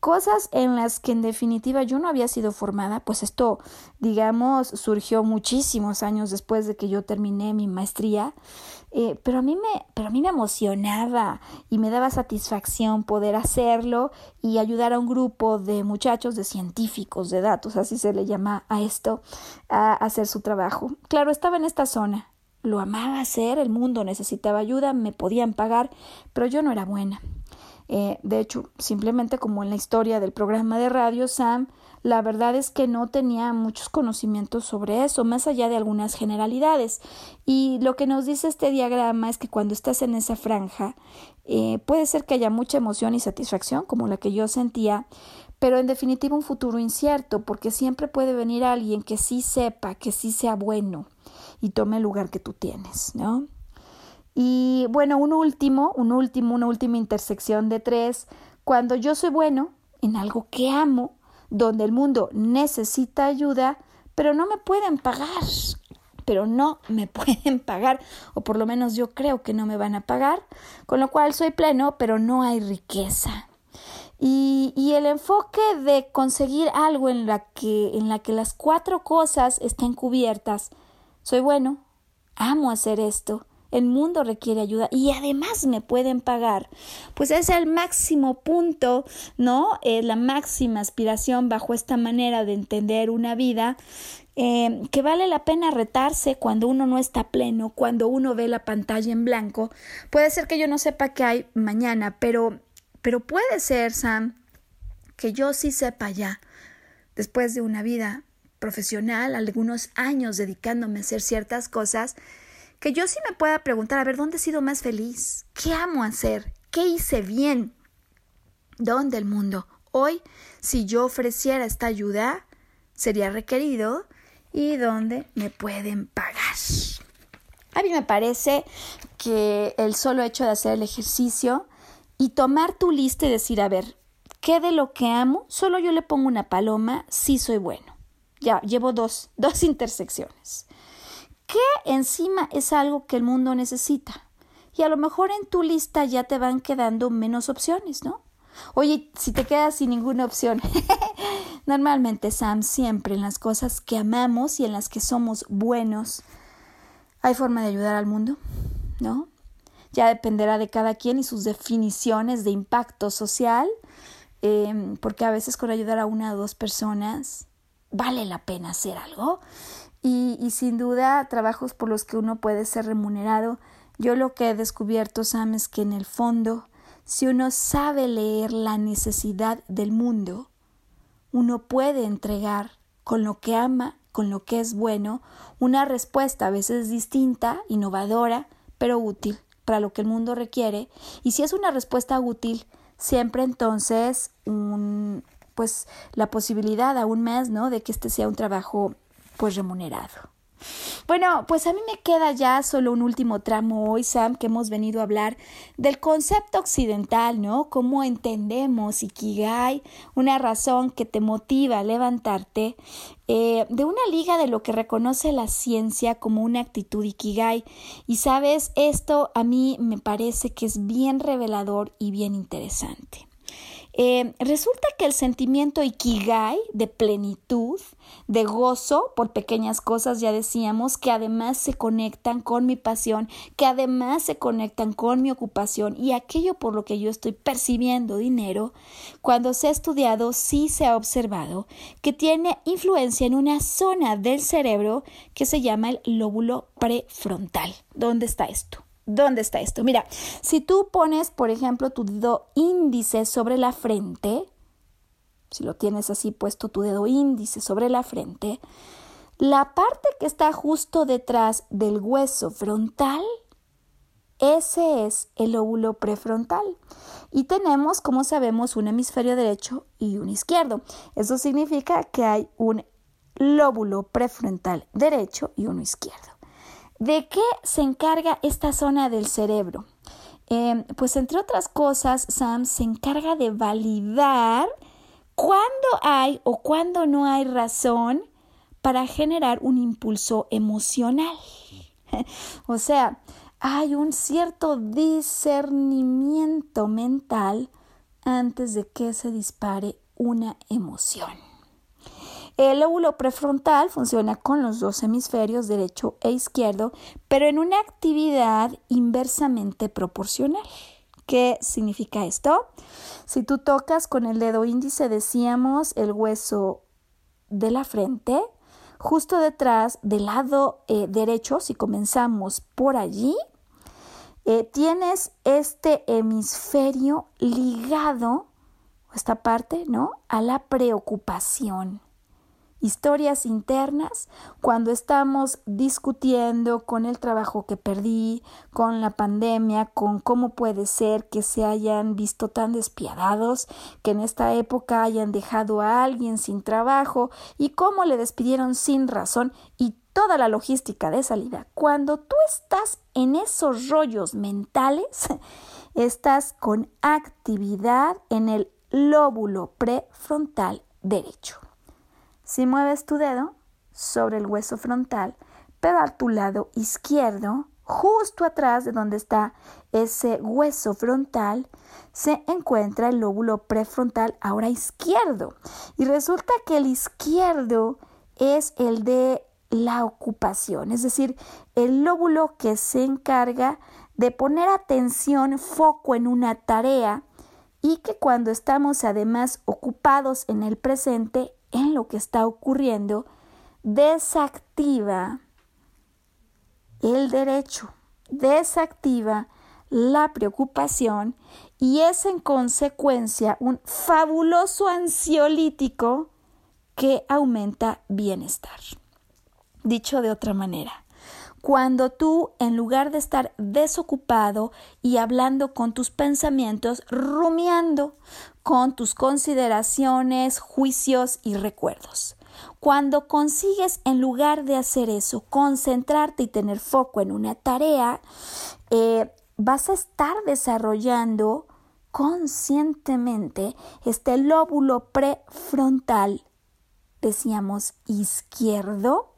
cosas en las que en definitiva yo no había sido formada, pues esto, digamos, surgió muchísimos años después de que yo terminé mi maestría, eh, pero, a mí me, pero a mí me emocionaba y me daba satisfacción poder hacerlo y ayudar a un grupo de muchachos, de científicos, de datos, así se le llama a esto, a hacer su trabajo. Claro, estaba en esta zona, lo amaba hacer, el mundo necesitaba ayuda, me podían pagar, pero yo no era buena. Eh, de hecho, simplemente como en la historia del programa de radio, Sam, la verdad es que no tenía muchos conocimientos sobre eso, más allá de algunas generalidades. Y lo que nos dice este diagrama es que cuando estás en esa franja, eh, puede ser que haya mucha emoción y satisfacción, como la que yo sentía, pero en definitiva un futuro incierto, porque siempre puede venir alguien que sí sepa, que sí sea bueno y tome el lugar que tú tienes, ¿no? Y bueno, un último, un último, una última intersección de tres. Cuando yo soy bueno en algo que amo, donde el mundo necesita ayuda, pero no me pueden pagar, pero no me pueden pagar, o por lo menos yo creo que no me van a pagar, con lo cual soy pleno, pero no hay riqueza. Y, y, el enfoque de conseguir algo en la, que, en la que las cuatro cosas estén cubiertas. Soy bueno, amo hacer esto, el mundo requiere ayuda y además me pueden pagar. Pues es el máximo punto, ¿no? Es la máxima aspiración bajo esta manera de entender una vida eh, que vale la pena retarse cuando uno no está pleno, cuando uno ve la pantalla en blanco. Puede ser que yo no sepa qué hay mañana, pero, pero puede ser, Sam, que yo sí sepa ya, después de una vida profesional, algunos años dedicándome a hacer ciertas cosas, que yo sí me pueda preguntar, a ver, ¿dónde he sido más feliz? ¿Qué amo hacer? ¿Qué hice bien? ¿Dónde el mundo? Hoy, si yo ofreciera esta ayuda, sería requerido y dónde me pueden pagar. A mí me parece que el solo hecho de hacer el ejercicio y tomar tu lista y decir, a ver, ¿qué de lo que amo? Solo yo le pongo una paloma, sí soy bueno. Ya, llevo dos, dos intersecciones qué encima es algo que el mundo necesita. Y a lo mejor en tu lista ya te van quedando menos opciones, ¿no? Oye, si te quedas sin ninguna opción. Normalmente, Sam, siempre en las cosas que amamos y en las que somos buenos, hay forma de ayudar al mundo, ¿no? Ya dependerá de cada quien y sus definiciones de impacto social, em, porque a veces con ayudar a una o dos personas vale la pena hacer algo. Y, sin duda trabajos por los que uno puede ser remunerado. Yo lo que he descubierto, Sam, es que en el fondo, si uno sabe leer la necesidad del mundo, uno puede entregar con lo que ama, con lo que es bueno, una respuesta a veces distinta, innovadora, pero útil para lo que el mundo requiere. Y si es una respuesta útil, siempre entonces un, pues la posibilidad aún más, ¿no? De que este sea un trabajo pues remunerado. Bueno, pues a mí me queda ya solo un último tramo hoy, Sam, que hemos venido a hablar del concepto occidental, ¿no? Cómo entendemos Ikigai, una razón que te motiva a levantarte, eh, de una liga de lo que reconoce la ciencia como una actitud Ikigai. Y sabes, esto a mí me parece que es bien revelador y bien interesante. Eh, resulta que el sentimiento ikigai de plenitud, de gozo por pequeñas cosas, ya decíamos, que además se conectan con mi pasión, que además se conectan con mi ocupación y aquello por lo que yo estoy percibiendo dinero, cuando se ha estudiado sí se ha observado que tiene influencia en una zona del cerebro que se llama el lóbulo prefrontal. ¿Dónde está esto? ¿Dónde está esto? Mira, si tú pones, por ejemplo, tu dedo índice sobre la frente, si lo tienes así puesto tu dedo índice sobre la frente, la parte que está justo detrás del hueso frontal, ese es el óvulo prefrontal. Y tenemos, como sabemos, un hemisferio derecho y un izquierdo. Eso significa que hay un lóbulo prefrontal derecho y uno izquierdo. ¿De qué se encarga esta zona del cerebro? Em, pues entre otras cosas, Sam se encarga de validar cuándo hay o cuándo no hay razón para generar un impulso emocional. o sea, hay un cierto discernimiento mental antes de que se dispare una emoción. El lóbulo prefrontal funciona con los dos hemisferios derecho e izquierdo, pero en una actividad inversamente proporcional. ¿Qué significa esto? Si tú tocas con el dedo índice, decíamos, el hueso de la frente, justo detrás del lado eh, derecho, si comenzamos por allí, eh, tienes este hemisferio ligado, esta parte, ¿no? A la preocupación historias internas cuando estamos discutiendo con el trabajo que perdí, con la pandemia, con cómo puede ser que se hayan visto tan despiadados, que en esta época hayan dejado a alguien sin trabajo y cómo le despidieron sin razón y toda la logística de salida. Cuando tú estás en esos rollos mentales, estás con actividad en el lóbulo prefrontal derecho. Si mueves tu dedo sobre el hueso frontal, pero a tu lado izquierdo, justo atrás de donde está ese hueso frontal, se encuentra el lóbulo prefrontal ahora izquierdo. Y resulta que el izquierdo es el de la ocupación, es decir, el lóbulo que se encarga de poner atención, foco en una tarea y que cuando estamos además ocupados en el presente en lo que está ocurriendo, desactiva el derecho, desactiva la preocupación y es en consecuencia un fabuloso ansiolítico que aumenta bienestar. Dicho de otra manera, cuando tú, en lugar de estar desocupado y hablando con tus pensamientos, rumiando con tus consideraciones, juicios y recuerdos. Cuando consigues, en lugar de hacer eso, concentrarte y tener foco en una tarea, eh, vas a estar desarrollando conscientemente este lóbulo prefrontal, decíamos izquierdo,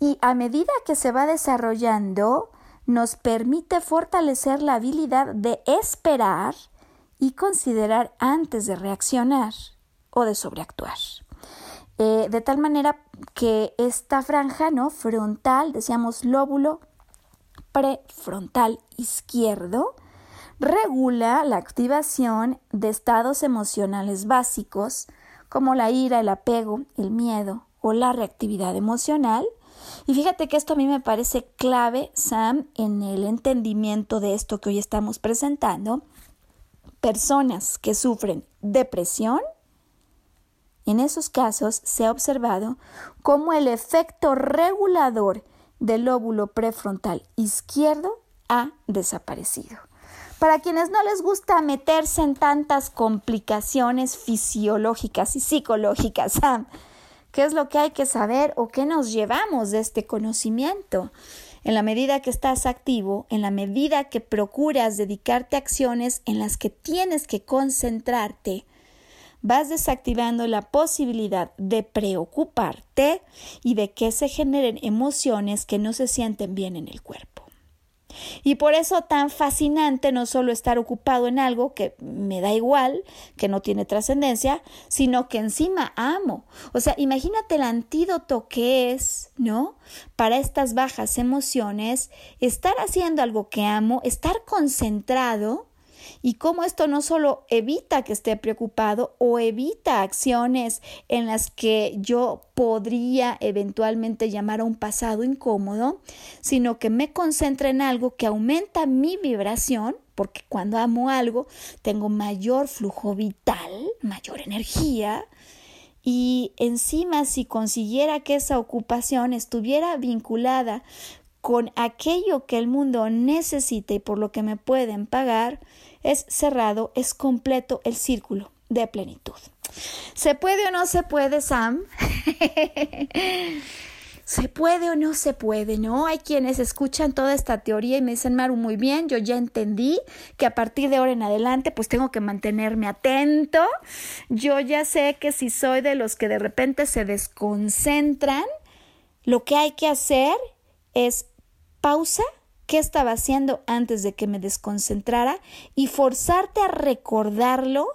y a medida que se va desarrollando, nos permite fortalecer la habilidad de esperar y considerar antes de reaccionar o de sobreactuar. Eh, de tal manera que esta franja ¿no? frontal, decíamos lóbulo prefrontal izquierdo, regula la activación de estados emocionales básicos como la ira, el apego, el miedo o la reactividad emocional y fíjate que esto a mí me parece clave, Sam, en el entendimiento de esto que hoy estamos presentando. Personas que sufren depresión, en esos casos se ha observado cómo el efecto regulador del lóbulo prefrontal izquierdo ha desaparecido. Para quienes no les gusta meterse en tantas complicaciones fisiológicas y psicológicas, Sam, qué es lo que hay que saber o qué nos llevamos de este conocimiento. En la medida que estás activo, en la medida que procuras dedicarte a acciones en las que tienes que concentrarte, vas desactivando la posibilidad de preocuparte y de que se generen emociones que no se sienten bien en el cuerpo. Y por eso tan fascinante no solo estar ocupado en algo que me da igual, que no tiene trascendencia, sino que encima amo. O sea, imagínate el antídoto que es, ¿no? Para estas bajas emociones, estar haciendo algo que amo, estar concentrado y cómo esto no solo evita que esté preocupado o evita acciones en las que yo podría eventualmente llamar a un pasado incómodo, sino que me concentra en algo que aumenta mi vibración, porque cuando amo algo tengo mayor flujo vital, mayor energía, y encima si consiguiera que esa ocupación estuviera vinculada con aquello que el mundo necesita y por lo que me pueden pagar, es cerrado, es completo el círculo de plenitud. ¿Se puede o no se puede, Sam? ¿Se puede o no se puede? ¿No? Hay quienes escuchan toda esta teoría y me dicen, Maru, muy bien, yo ya entendí que a partir de ahora en adelante pues tengo que mantenerme atento. Yo ya sé que si soy de los que de repente se desconcentran, lo que hay que hacer es pausa qué estaba haciendo antes de que me desconcentrara y forzarte a recordarlo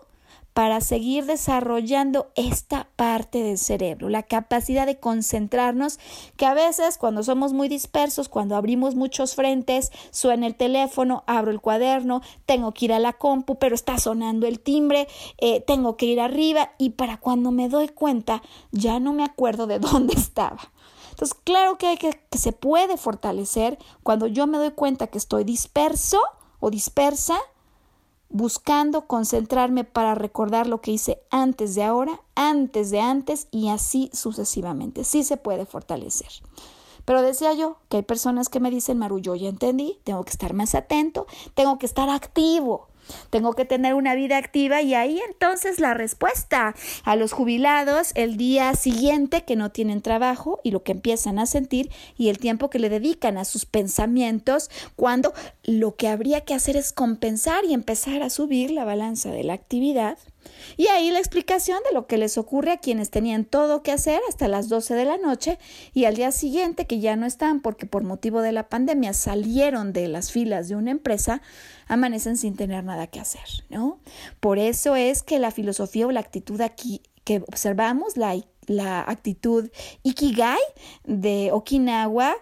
para seguir desarrollando esta parte del cerebro, la capacidad de concentrarnos, que a veces cuando somos muy dispersos, cuando abrimos muchos frentes, suena el teléfono, abro el cuaderno, tengo que ir a la compu, pero está sonando el timbre, eh, tengo que ir arriba y para cuando me doy cuenta ya no me acuerdo de dónde estaba. Entonces, claro que, que, se puede fortalecer cuando yo me doy cuenta que estoy disperso o dispersa, buscando concentrarme para recordar lo que hice antes de ahora, antes de antes y así sucesivamente. Sí se puede fortalecer. Pero decía yo que hay personas que me dicen, Maru, yo ya entendí, tengo que estar más atento, tengo que estar activo. Tengo que tener una vida activa y ahí entonces la respuesta a los jubilados el día siguiente que no tienen trabajo y lo que empiezan a sentir y el tiempo que le dedican a sus pensamientos cuando lo que habría que hacer es compensar y empezar a subir la balanza de la actividad y ahí la explicación de lo que les ocurre a quienes tenían todo que hacer hasta las 12 de la noche y al día siguiente que ya no están porque por motivo de la pandemia salieron de las filas de una empresa, amanecen sin tener nada que hacer, ¿no? Por eso es que la filosofía o la actitud aquí que observamos, la, la actitud Ikigai de Okinawa,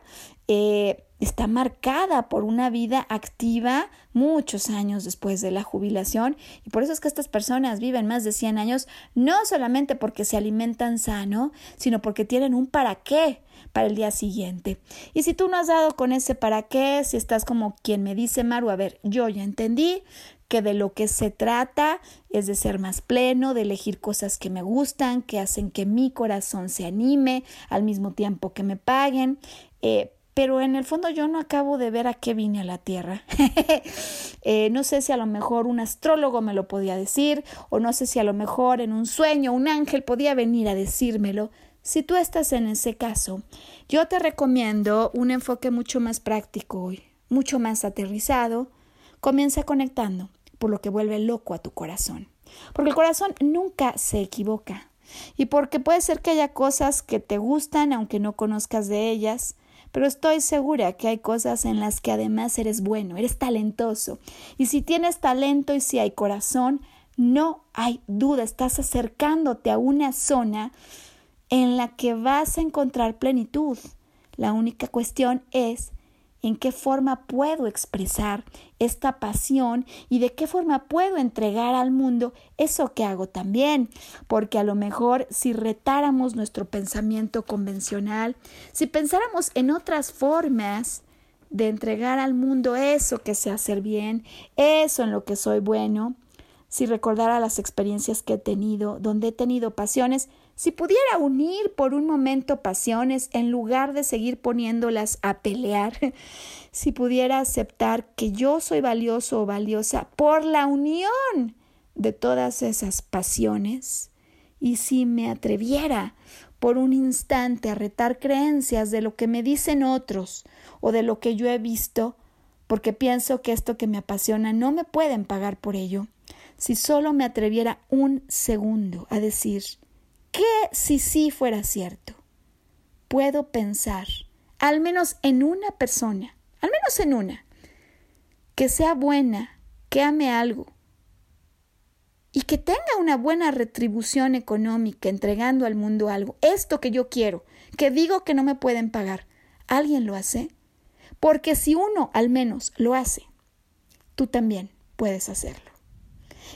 eh, está marcada por una vida activa muchos años después de la jubilación y por eso es que estas personas viven más de 100 años no solamente porque se alimentan sano, sino porque tienen un para qué para el día siguiente. Y si tú no has dado con ese para qué, si estás como quien me dice, Maru, a ver, yo ya entendí que de lo que se trata es de ser más pleno, de elegir cosas que me gustan, que hacen que mi corazón se anime al mismo tiempo que me paguen. Eh, pero en el fondo yo no acabo de ver a qué vine a la Tierra. Eh, no sé si a lo mejor un astrólogo me lo podía decir, o no sé si a lo mejor en un sueño un ángel podía venir a decírmelo. Si tú estás en ese caso, yo te recomiendo un enfoque mucho más práctico hoy, mucho más aterrizado. Comienza conectando, por lo que vuelve loco a tu corazón. Porque el corazón nunca se equivoca. Y porque puede ser que haya cosas que te gustan aunque no conozcas de ellas, pero estoy segura que hay cosas en las que además eres bueno, eres talentoso. Y si tienes talento y si hay corazón, no hay duda, estás acercándote a una zona en la que vas a encontrar plenitud. La única cuestión es en qué forma puedo expresar esta pasión y de qué forma puedo entregar al mundo eso que hago también, porque a lo mejor si retáramos nuestro pensamiento convencional, si pensáramos en otras formas de entregar al mundo eso que sé hacer bien, eso en lo que soy bueno, si recordara las experiencias que he tenido, donde he tenido pasiones, si pudiera unir por un momento pasiones en lugar de seguir poniéndolas a pelear, si pudiera aceptar que yo soy valioso o valiosa por la unión de todas esas pasiones, y si me atreviera por un instante a retar creencias de lo que me dicen otros o de lo que yo he visto, porque pienso que esto que me apasiona no me pueden pagar por ello, si solo me atreviera un segundo a decir, ¿qué si sí fuera cierto? Puedo pensar, al menos en una persona, al menos en una, que sea buena, que ame algo y que tenga una buena retribución económica entregando al mundo algo, esto que yo quiero, que digo que no me pueden pagar, ¿alguien lo hace? Porque si uno al menos lo hace, tú también puedes hacerlo.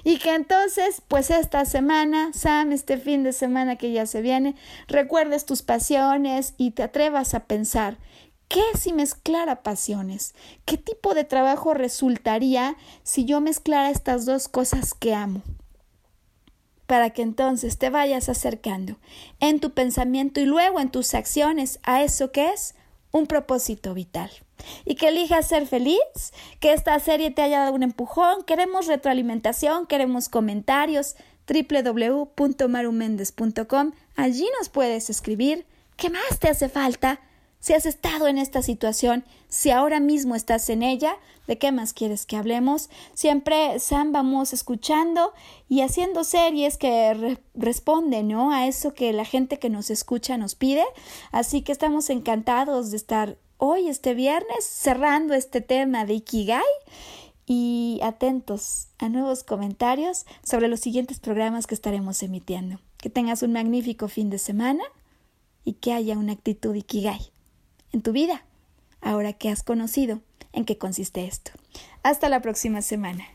Y que entonces, pues esta semana, Sam, este fin de semana que ya se viene, recuerdes tus pasiones y te atrevas a pensar, ¿qué si mezclara pasiones? ¿Qué tipo de trabajo resultaría si yo mezclara estas dos cosas que amo? para que entonces te vayas acercando en tu pensamiento y luego en tus acciones a eso que es un propósito vital y que elijas ser feliz, que esta serie te haya dado un empujón, queremos retroalimentación, queremos comentarios, www.marumendez.com, allí nos puedes escribir qué más te hace falta, si has estado en esta situación, si ahora mismo estás en ella, ¿de qué más quieres que hablemos? Siempre, Sam, vamos escuchando y haciendo series que responden ¿no? a eso que la gente que nos escucha nos pide. Así que estamos encantados de estar hoy, este viernes, cerrando este tema de Ikigai y atentos a nuevos comentarios sobre los siguientes programas que estaremos emitiendo. Que tengas un magnífico fin de semana y que haya una actitud Ikigai en tu vida, ahora que has conocido en qué consiste esto. Hasta la próxima semana.